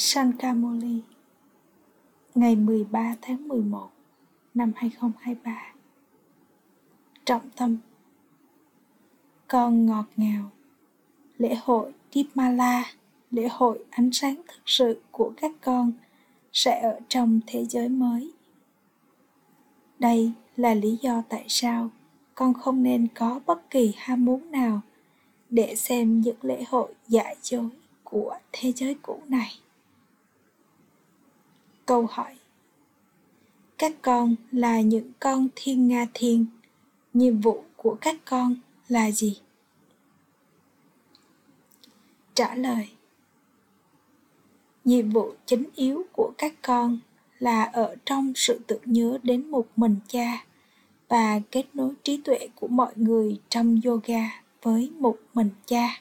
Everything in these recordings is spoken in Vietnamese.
Sankamoli ngày 13 tháng 11 năm 2023 Trọng tâm Con ngọt ngào Lễ hội Dipmala, lễ hội ánh sáng thực sự của các con sẽ ở trong thế giới mới. Đây là lý do tại sao con không nên có bất kỳ ham muốn nào để xem những lễ hội giả dối của thế giới cũ này câu hỏi. Các con là những con thiên nga thiên, nhiệm vụ của các con là gì? Trả lời. Nhiệm vụ chính yếu của các con là ở trong sự tưởng nhớ đến một mình cha và kết nối trí tuệ của mọi người trong yoga với một mình cha.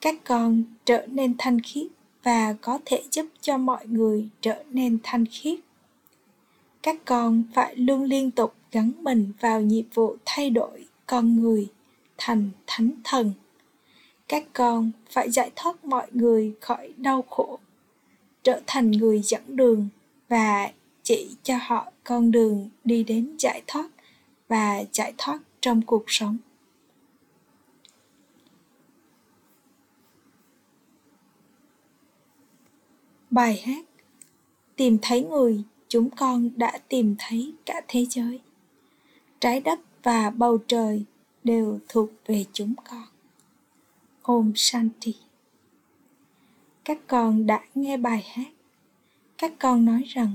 Các con trở nên thanh khiết và có thể giúp cho mọi người trở nên thanh khiết. Các con phải luôn liên tục gắn mình vào nhiệm vụ thay đổi con người thành thánh thần. Các con phải giải thoát mọi người khỏi đau khổ, trở thành người dẫn đường và chỉ cho họ con đường đi đến giải thoát và giải thoát trong cuộc sống. Bài hát tìm thấy người chúng con đã tìm thấy cả thế giới. Trái đất và bầu trời đều thuộc về chúng con. Om Shanti. Các con đã nghe bài hát. Các con nói rằng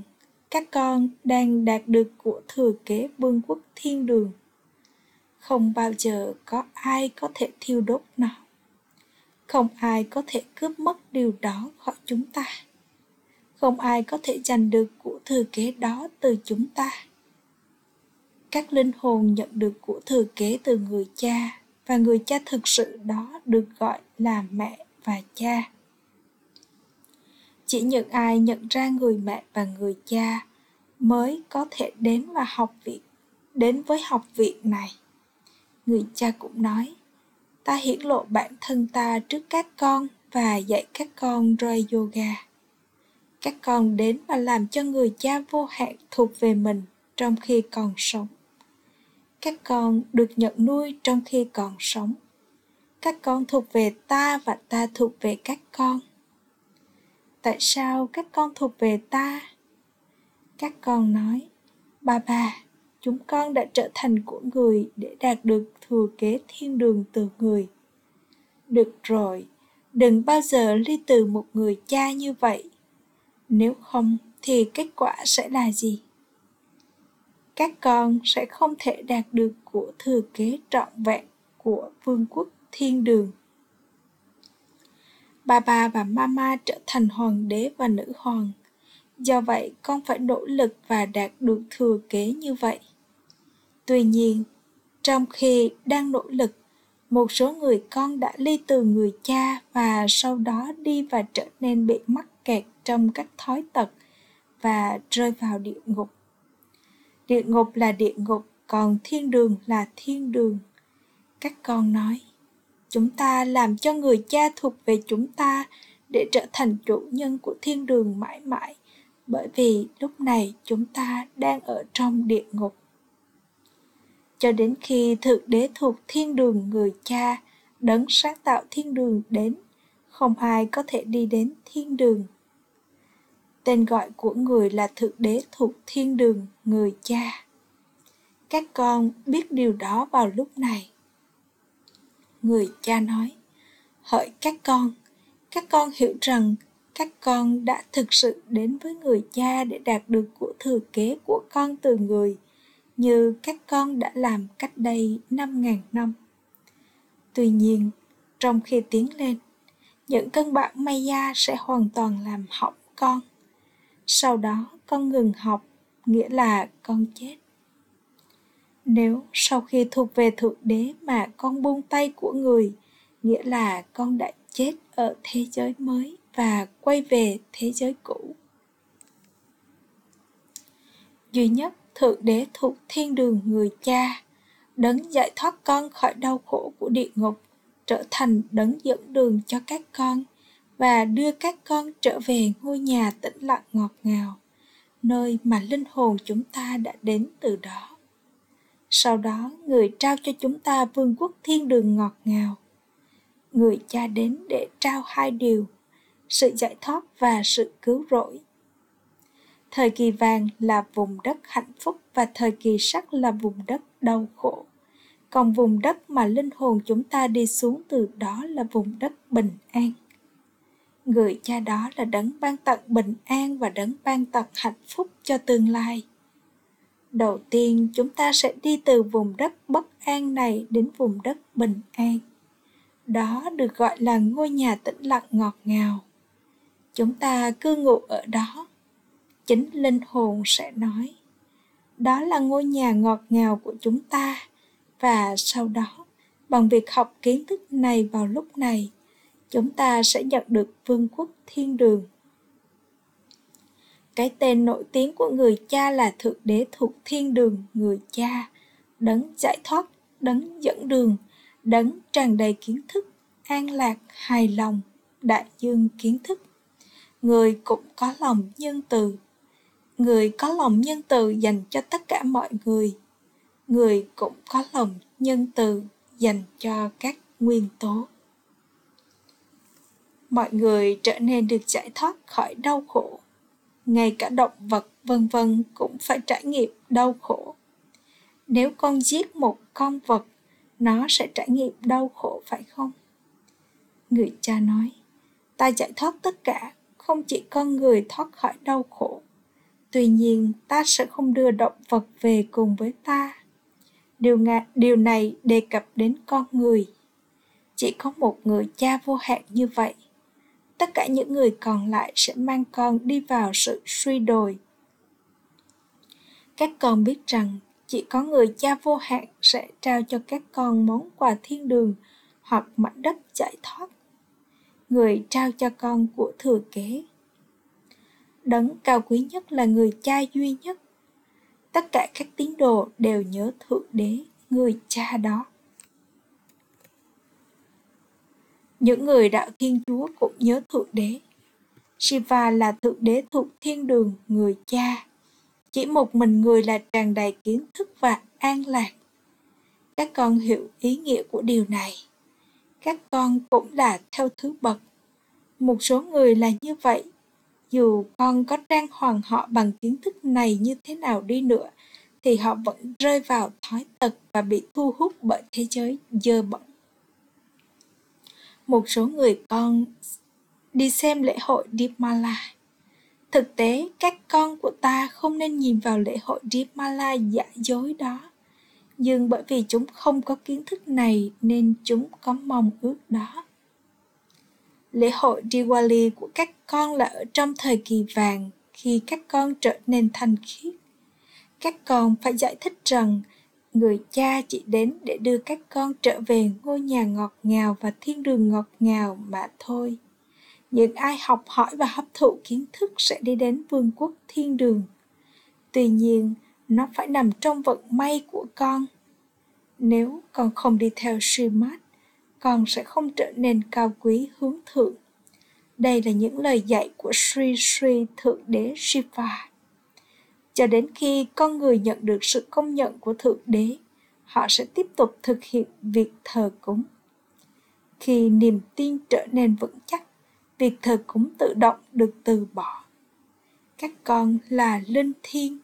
các con đang đạt được của thừa kế vương quốc thiên đường. Không bao giờ có ai có thể thiêu đốt nó. Không ai có thể cướp mất điều đó khỏi chúng ta không ai có thể giành được của thừa kế đó từ chúng ta. Các linh hồn nhận được của thừa kế từ người cha, và người cha thực sự đó được gọi là mẹ và cha. Chỉ những ai nhận ra người mẹ và người cha mới có thể đến và học viện đến với học viện này. Người cha cũng nói, ta hiển lộ bản thân ta trước các con và dạy các con rơi yoga các con đến và làm cho người cha vô hạn thuộc về mình trong khi còn sống. Các con được nhận nuôi trong khi còn sống. Các con thuộc về ta và ta thuộc về các con. Tại sao các con thuộc về ta? Các con nói ba ba chúng con đã trở thành của người để đạt được thừa kế thiên đường từ người. Được rồi, đừng bao giờ ly từ một người cha như vậy nếu không thì kết quả sẽ là gì? Các con sẽ không thể đạt được của thừa kế trọn vẹn của vương quốc thiên đường. Bà bà và mama trở thành hoàng đế và nữ hoàng. Do vậy, con phải nỗ lực và đạt được thừa kế như vậy. Tuy nhiên, trong khi đang nỗ lực, một số người con đã ly từ người cha và sau đó đi và trở nên bị mắc kẹt trong các thói tật và rơi vào địa ngục. Địa ngục là địa ngục, còn thiên đường là thiên đường. Các con nói, chúng ta làm cho người cha thuộc về chúng ta để trở thành chủ nhân của thiên đường mãi mãi, bởi vì lúc này chúng ta đang ở trong địa ngục. Cho đến khi thượng đế thuộc thiên đường người cha đấng sáng tạo thiên đường đến, không ai có thể đi đến thiên đường tên gọi của người là thượng đế thuộc thiên đường người cha các con biết điều đó vào lúc này người cha nói hỡi các con các con hiểu rằng các con đã thực sự đến với người cha để đạt được của thừa kế của con từ người như các con đã làm cách đây năm ngàn năm. Tuy nhiên, trong khi tiến lên, những cân bản Maya sẽ hoàn toàn làm hỏng con. Sau đó con ngừng học, nghĩa là con chết. Nếu sau khi thuộc về Thượng Đế mà con buông tay của người, nghĩa là con đã chết ở thế giới mới và quay về thế giới cũ. Duy nhất Thượng Đế thuộc thiên đường người cha, đấng giải thoát con khỏi đau khổ của địa ngục, trở thành đấng dẫn đường cho các con và đưa các con trở về ngôi nhà tĩnh lặng ngọt ngào, nơi mà linh hồn chúng ta đã đến từ đó. Sau đó, người trao cho chúng ta vương quốc thiên đường ngọt ngào. Người cha đến để trao hai điều, sự giải thoát và sự cứu rỗi. Thời kỳ vàng là vùng đất hạnh phúc và thời kỳ sắc là vùng đất đau khổ. Còn vùng đất mà linh hồn chúng ta đi xuống từ đó là vùng đất bình an người cha đó là đấng ban tặng bình an và đấng ban tặng hạnh phúc cho tương lai. Đầu tiên, chúng ta sẽ đi từ vùng đất bất an này đến vùng đất bình an. Đó được gọi là ngôi nhà tĩnh lặng ngọt ngào. Chúng ta cư ngụ ở đó. Chính linh hồn sẽ nói, đó là ngôi nhà ngọt ngào của chúng ta. Và sau đó, bằng việc học kiến thức này vào lúc này chúng ta sẽ nhận được vương quốc thiên đường. Cái tên nổi tiếng của người cha là thượng đế thuộc thiên đường, người cha, đấng giải thoát, đấng dẫn đường, đấng tràn đầy kiến thức, an lạc, hài lòng, đại dương kiến thức. Người cũng có lòng nhân từ. Người có lòng nhân từ dành cho tất cả mọi người. Người cũng có lòng nhân từ dành cho các nguyên tố mọi người trở nên được giải thoát khỏi đau khổ. Ngay cả động vật vân vân cũng phải trải nghiệm đau khổ. Nếu con giết một con vật nó sẽ trải nghiệm đau khổ phải không? Người cha nói ta giải thoát tất cả không chỉ con người thoát khỏi đau khổ. Tuy nhiên ta sẽ không đưa động vật về cùng với ta. Điều, ngạ, điều này đề cập đến con người. Chỉ có một người cha vô hạn như vậy tất cả những người còn lại sẽ mang con đi vào sự suy đồi. Các con biết rằng chỉ có người cha vô hạn sẽ trao cho các con món quà thiên đường hoặc mảnh đất giải thoát. Người trao cho con của thừa kế. Đấng cao quý nhất là người cha duy nhất. Tất cả các tín đồ đều nhớ thượng đế, người cha đó. Những người đạo thiên chúa cũng nhớ thượng đế. Shiva là thượng đế thuộc thiên đường người cha. Chỉ một mình người là tràn đầy kiến thức và an lạc. Các con hiểu ý nghĩa của điều này. Các con cũng là theo thứ bậc. Một số người là như vậy. Dù con có trang hoàng họ bằng kiến thức này như thế nào đi nữa, thì họ vẫn rơi vào thói tật và bị thu hút bởi thế giới dơ bẩn một số người con đi xem lễ hội Dipmala. Thực tế, các con của ta không nên nhìn vào lễ hội Dipmala giả dối đó. Nhưng bởi vì chúng không có kiến thức này nên chúng có mong ước đó. Lễ hội Diwali của các con là ở trong thời kỳ vàng khi các con trở nên thanh khiết. Các con phải giải thích rằng người cha chỉ đến để đưa các con trở về ngôi nhà ngọt ngào và thiên đường ngọt ngào mà thôi. Những ai học hỏi và hấp thụ kiến thức sẽ đi đến vương quốc thiên đường. Tuy nhiên nó phải nằm trong vận may của con. Nếu con không đi theo Srimad, con sẽ không trở nên cao quý hướng thượng. Đây là những lời dạy của Sri Sri Thượng Đế Shiva cho đến khi con người nhận được sự công nhận của thượng đế, họ sẽ tiếp tục thực hiện việc thờ cúng. Khi niềm tin trở nên vững chắc, việc thờ cúng tự động được từ bỏ. Các con là linh thiêng.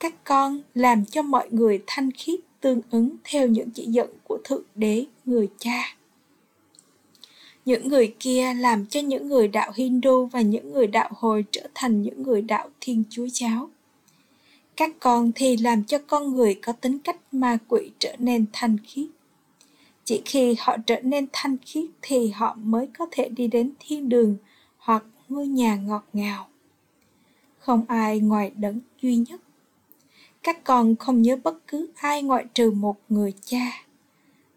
Các con làm cho mọi người thanh khiết tương ứng theo những chỉ dẫn của thượng đế, người cha. Những người kia làm cho những người đạo hindu và những người đạo hồi trở thành những người đạo thiên chúa giáo các con thì làm cho con người có tính cách ma quỷ trở nên thanh khiết. Chỉ khi họ trở nên thanh khiết thì họ mới có thể đi đến thiên đường hoặc ngôi nhà ngọt ngào. Không ai ngoài đấng duy nhất. Các con không nhớ bất cứ ai ngoại trừ một người cha.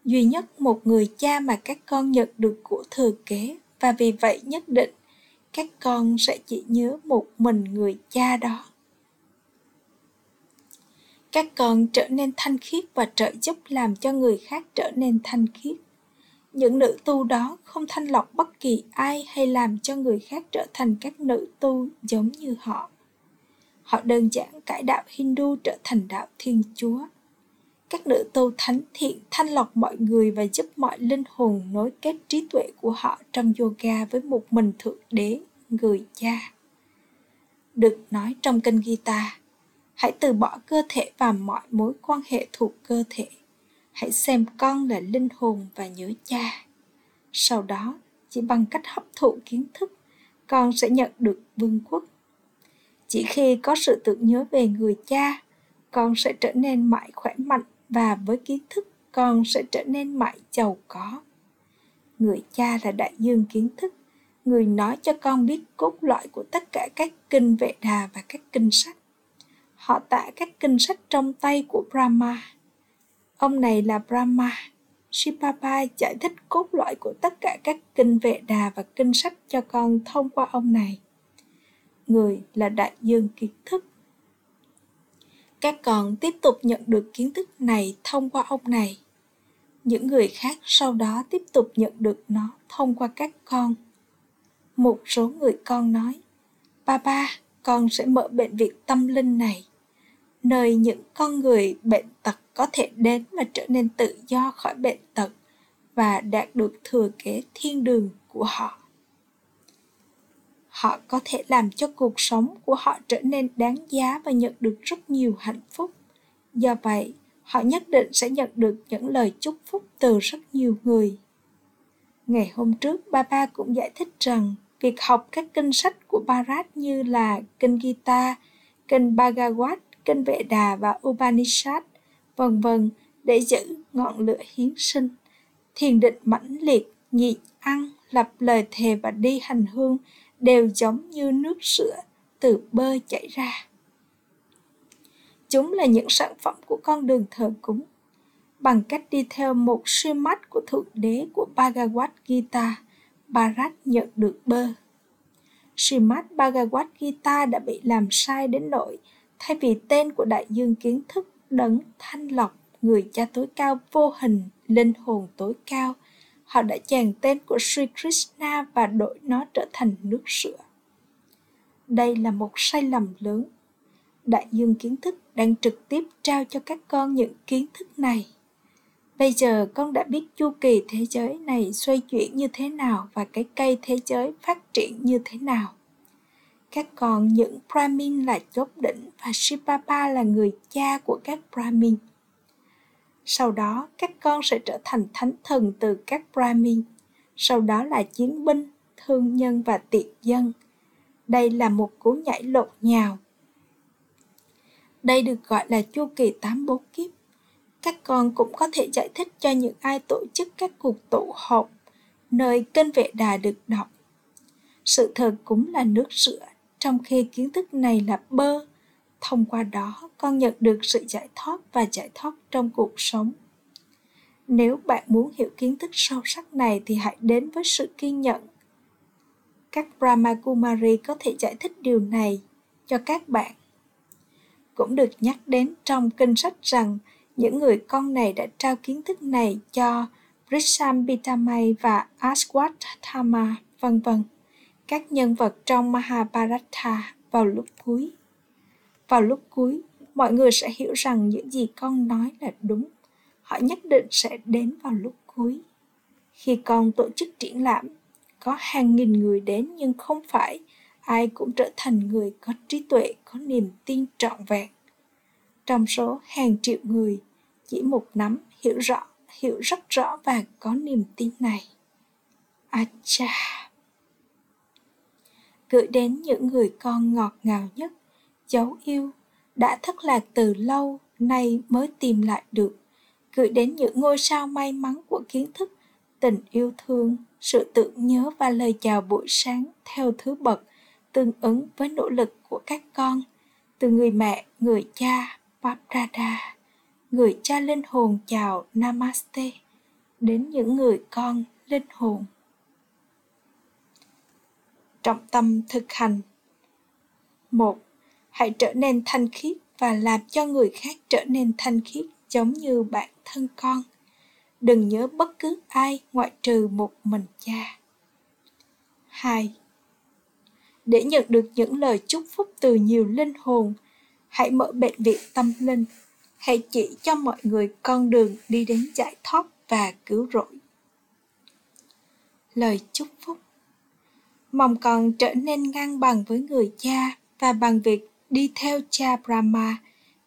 Duy nhất một người cha mà các con nhận được của thừa kế, và vì vậy nhất định các con sẽ chỉ nhớ một mình người cha đó các con trở nên thanh khiết và trợ giúp làm cho người khác trở nên thanh khiết. Những nữ tu đó không thanh lọc bất kỳ ai hay làm cho người khác trở thành các nữ tu giống như họ. Họ đơn giản cải đạo hindu trở thành đạo thiên chúa. Các nữ tu thánh thiện thanh lọc mọi người và giúp mọi linh hồn nối kết trí tuệ của họ trong yoga với một mình thượng đế, người cha. Được nói trong kinh Gita hãy từ bỏ cơ thể và mọi mối quan hệ thuộc cơ thể. Hãy xem con là linh hồn và nhớ cha. Sau đó, chỉ bằng cách hấp thụ kiến thức, con sẽ nhận được vương quốc. Chỉ khi có sự tưởng nhớ về người cha, con sẽ trở nên mãi khỏe mạnh và với kiến thức, con sẽ trở nên mãi giàu có. Người cha là đại dương kiến thức. Người nói cho con biết cốt lõi của tất cả các kinh vệ đà và các kinh sách họ tạ các kinh sách trong tay của brahma ông này là brahma Shipapa giải thích cốt lõi của tất cả các kinh vệ đà và kinh sách cho con thông qua ông này. Người là đại dương kiến thức. Các con tiếp tục nhận được kiến thức này thông qua ông này. Những người khác sau đó tiếp tục nhận được nó thông qua các con. Một số người con nói, Ba ba, con sẽ mở bệnh viện tâm linh này, nơi những con người bệnh tật có thể đến và trở nên tự do khỏi bệnh tật và đạt được thừa kế thiên đường của họ. Họ có thể làm cho cuộc sống của họ trở nên đáng giá và nhận được rất nhiều hạnh phúc. Do vậy họ nhất định sẽ nhận được những lời chúc phúc từ rất nhiều người. Ngày hôm trước ba ba cũng giải thích rằng việc học các kinh sách của Bharat như là kinh Gita, kinh Bhagavad, kinh Vệ Đà và Upanishad vân vân để giữ ngọn lửa hiến sinh. Thiền định mãnh liệt nhịn ăn lập lời thề và đi hành hương đều giống như nước sữa từ bơ chảy ra. Chúng là những sản phẩm của con đường thờ cúng. Bằng cách đi theo một suy mắt của thượng đế của Bhagavad Gita, Bharat nhận được bơ. Srimad Bhagavad Gita đã bị làm sai đến nỗi thay vì tên của đại dương kiến thức đấng thanh lọc, người cha tối cao vô hình, linh hồn tối cao, họ đã chèn tên của Sri Krishna và đổi nó trở thành nước sữa. Đây là một sai lầm lớn. Đại dương kiến thức đang trực tiếp trao cho các con những kiến thức này. Bây giờ con đã biết chu kỳ thế giới này xoay chuyển như thế nào và cái cây thế giới phát triển như thế nào các con những Brahmin là chốt đỉnh và Sipapa là người cha của các Brahmin. Sau đó, các con sẽ trở thành thánh thần từ các Brahmin. Sau đó là chiến binh, thương nhân và tiện dân. Đây là một cú nhảy lộn nhào. Đây được gọi là chu kỳ tám bốn kiếp. Các con cũng có thể giải thích cho những ai tổ chức các cuộc tụ họp nơi kênh vệ đà được đọc. Sự thờ cũng là nước sữa trong khi kiến thức này là bơ thông qua đó con nhận được sự giải thoát và giải thoát trong cuộc sống. Nếu bạn muốn hiểu kiến thức sâu sắc này thì hãy đến với sự kiên nhẫn các brahma kumari có thể giải thích điều này cho các bạn. Cũng được nhắc đến trong kinh sách rằng những người con này đã trao kiến thức này cho Brishambhitamay và Aswatthama, vân vân các nhân vật trong Mahabharata vào lúc cuối. Vào lúc cuối, mọi người sẽ hiểu rằng những gì con nói là đúng. Họ nhất định sẽ đến vào lúc cuối. Khi con tổ chức triển lãm, có hàng nghìn người đến nhưng không phải ai cũng trở thành người có trí tuệ, có niềm tin trọn vẹn. Trong số hàng triệu người, chỉ một nắm hiểu rõ, hiểu rất rõ và có niềm tin này. Acha gửi đến những người con ngọt ngào nhất. Cháu yêu, đã thất lạc từ lâu, nay mới tìm lại được. Gửi đến những ngôi sao may mắn của kiến thức, tình yêu thương, sự tưởng nhớ và lời chào buổi sáng theo thứ bậc, tương ứng với nỗ lực của các con. Từ người mẹ, người cha Paprada người cha linh hồn chào Namaste. Đến những người con linh hồn trọng tâm thực hành một hãy trở nên thanh khiết và làm cho người khác trở nên thanh khiết giống như bản thân con đừng nhớ bất cứ ai ngoại trừ một mình cha. 2. Để nhận được những lời chúc phúc từ nhiều linh hồn, hãy mở bệnh viện tâm linh, hãy chỉ cho mọi người con đường đi đến giải thoát và cứu rỗi. Lời chúc phúc Mong con trở nên ngang bằng với người cha và bằng việc đi theo cha Brahma,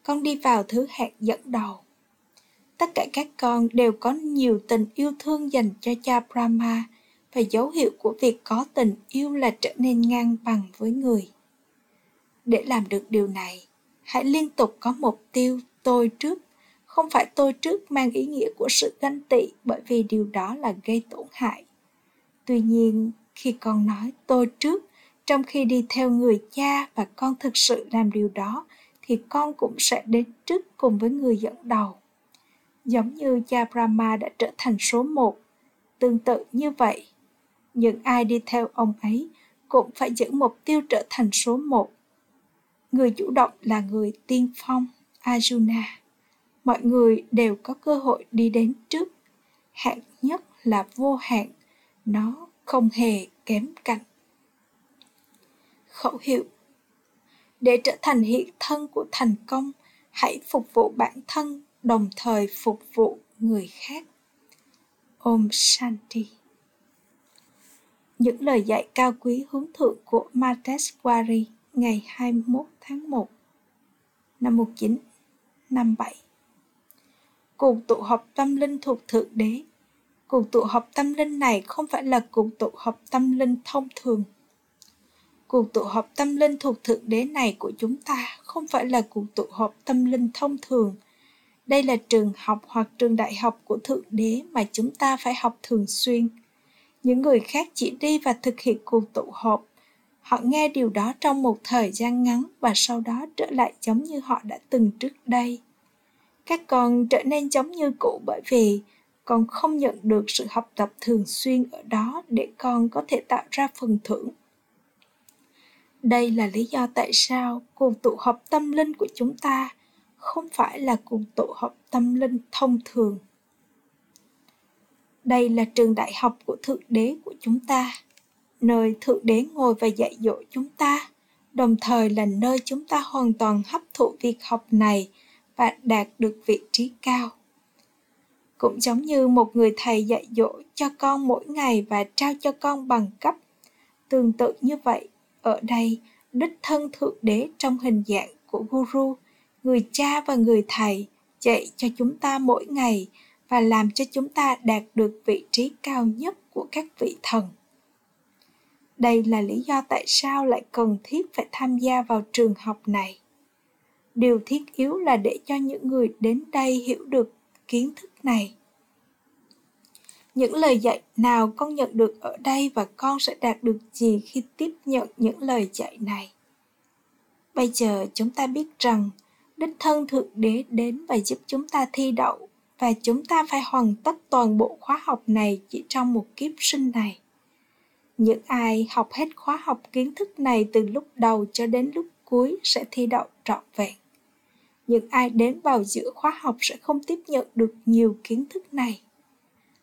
con đi vào thứ hạng dẫn đầu. Tất cả các con đều có nhiều tình yêu thương dành cho cha Brahma và dấu hiệu của việc có tình yêu là trở nên ngang bằng với người. Để làm được điều này, hãy liên tục có mục tiêu tôi trước, không phải tôi trước mang ý nghĩa của sự ganh tị bởi vì điều đó là gây tổn hại. Tuy nhiên, khi con nói tôi trước, trong khi đi theo người cha và con thực sự làm điều đó, thì con cũng sẽ đến trước cùng với người dẫn đầu. Giống như cha Brahma đã trở thành số một, tương tự như vậy, những ai đi theo ông ấy cũng phải giữ mục tiêu trở thành số một. Người chủ động là người tiên phong, Arjuna. Mọi người đều có cơ hội đi đến trước. hạn nhất là vô hạn, nó không hề kém cạnh. Khẩu hiệu Để trở thành hiện thân của thành công, hãy phục vụ bản thân đồng thời phục vụ người khác. Om Shanti những lời dạy cao quý hướng thượng của Mateswari ngày 21 tháng 1 năm 1957. Cuộc tụ họp tâm linh thuộc Thượng Đế Cuộc tụ họp tâm linh này không phải là cuộc tụ họp tâm linh thông thường. Cuộc tụ họp tâm linh thuộc Thượng Đế này của chúng ta không phải là cuộc tụ họp tâm linh thông thường. Đây là trường học hoặc trường đại học của Thượng Đế mà chúng ta phải học thường xuyên – những người khác chỉ đi và thực hiện cuộc tụ họp họ nghe điều đó trong một thời gian ngắn và sau đó trở lại giống như họ đã từng trước đây các con trở nên giống như cũ bởi vì con không nhận được sự học tập thường xuyên ở đó để con có thể tạo ra phần thưởng đây là lý do tại sao cuộc tụ họp tâm linh của chúng ta không phải là cuộc tụ họp tâm linh thông thường đây là trường đại học của Thượng Đế của chúng ta, nơi Thượng Đế ngồi và dạy dỗ chúng ta, đồng thời là nơi chúng ta hoàn toàn hấp thụ việc học này và đạt được vị trí cao. Cũng giống như một người thầy dạy dỗ cho con mỗi ngày và trao cho con bằng cấp. Tương tự như vậy, ở đây, đích thân Thượng Đế trong hình dạng của Guru, người cha và người thầy dạy cho chúng ta mỗi ngày và làm cho chúng ta đạt được vị trí cao nhất của các vị thần đây là lý do tại sao lại cần thiết phải tham gia vào trường học này điều thiết yếu là để cho những người đến đây hiểu được kiến thức này. Những lời dạy nào con nhận được ở đây và con sẽ đạt được gì khi tiếp nhận những lời dạy này? Bây giờ chúng ta biết rằng đích thân thượng đế đến và giúp chúng ta thi đậu và chúng ta phải hoàn tất toàn bộ khóa học này chỉ trong một kiếp sinh này. Những ai học hết khóa học kiến thức này từ lúc đầu cho đến lúc cuối sẽ thi đậu trọn vẹn những ai đến vào giữa khóa học sẽ không tiếp nhận được nhiều kiến thức này.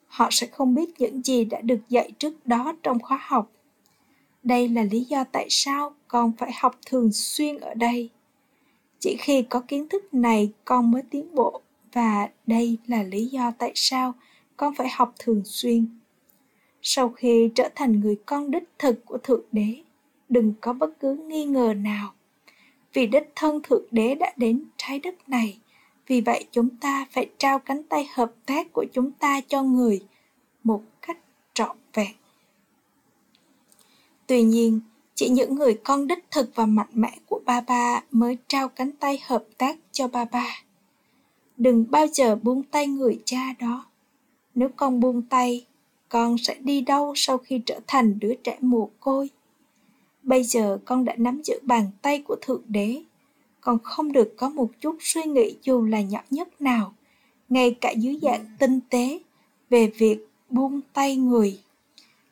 Họ sẽ không biết những gì đã được dạy trước đó trong khóa học. Đây là lý do tại sao con phải học thường xuyên ở đây. Chỉ khi có kiến thức này con mới tiến bộ, và đây là lý do tại sao con phải học thường xuyên. Sau khi trở thành người con đích thực của thượng đế, đừng có bất cứ nghi ngờ nào vì đích thân thượng đế đã đến trái đất này. Vì vậy chúng ta phải trao cánh tay hợp tác của chúng ta cho người một cách trọn vẹn. Tuy nhiên, chỉ những người con đích thực và mạnh mẽ của ba ba mới trao cánh tay hợp tác cho ba ba. Đừng bao giờ buông tay người cha đó. Nếu con buông tay, con sẽ đi đâu sau khi trở thành đứa trẻ mồ côi? Bây giờ con đã nắm giữ bàn tay của thượng đế. Con không được có một chút suy nghĩ dù là nhỏ nhất nào, ngay cả dưới dạng tinh tế về việc buông tay người.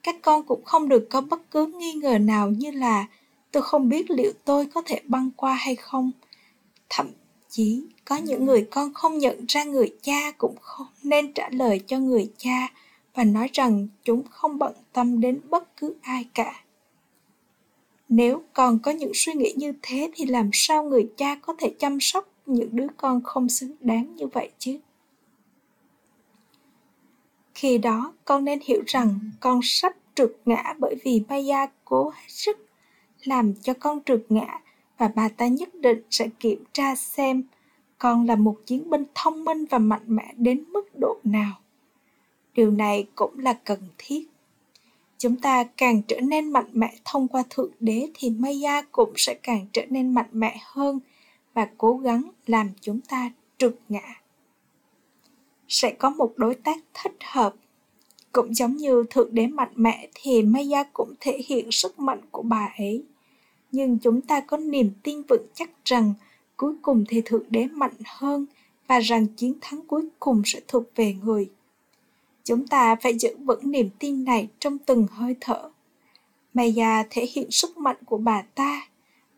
Các con cũng không được có bất cứ nghi ngờ nào như là, tôi không biết liệu tôi có thể băng qua hay không. Thậm chí có những người con không nhận ra người cha cũng không nên trả lời cho người cha và nói rằng chúng không bận tâm đến bất cứ ai cả nếu còn có những suy nghĩ như thế thì làm sao người cha có thể chăm sóc những đứa con không xứng đáng như vậy chứ? Khi đó, con nên hiểu rằng con sắp trượt ngã bởi vì maya cố hết sức làm cho con trượt ngã và bà ta nhất định sẽ kiểm tra xem con là một chiến binh thông minh và mạnh mẽ đến mức độ nào. Điều này cũng là cần thiết chúng ta càng trở nên mạnh mẽ thông qua thượng đế thì maya cũng sẽ càng trở nên mạnh mẽ hơn và cố gắng làm chúng ta trượt ngã. Sẽ có một đối tác thích hợp. Cũng giống như thượng đế mạnh mẽ thì maya cũng thể hiện sức mạnh của bà ấy. Nhưng chúng ta có niềm tin vững chắc rằng cuối cùng thì thượng đế mạnh hơn và rằng chiến thắng cuối cùng sẽ thuộc về người chúng ta phải giữ vững niềm tin này trong từng hơi thở. Maya thể hiện sức mạnh của bà ta.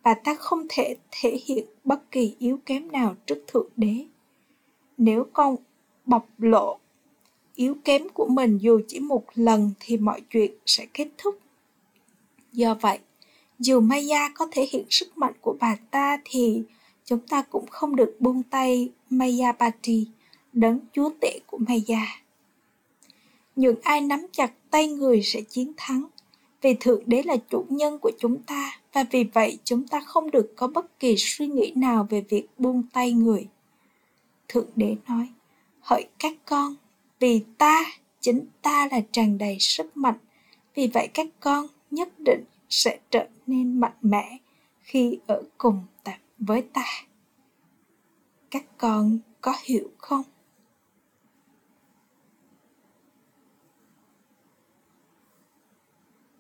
Bà ta không thể thể hiện bất kỳ yếu kém nào trước thượng đế. Nếu con bộc lộ yếu kém của mình dù chỉ một lần thì mọi chuyện sẽ kết thúc. Do vậy dù maya có thể hiện sức mạnh của bà ta thì chúng ta cũng không được buông tay Maya Pati, đấng chúa tể của maya những ai nắm chặt tay người sẽ chiến thắng. Vì thượng đế là chủ nhân của chúng ta, và vì vậy chúng ta không được có bất kỳ suy nghĩ nào về việc buông tay người. Thượng đế nói, hỡi các con, vì ta, chính ta là tràn đầy sức mạnh. Vì vậy các con nhất định sẽ trở nên mạnh mẽ khi ở cùng với ta. Các con có hiểu không?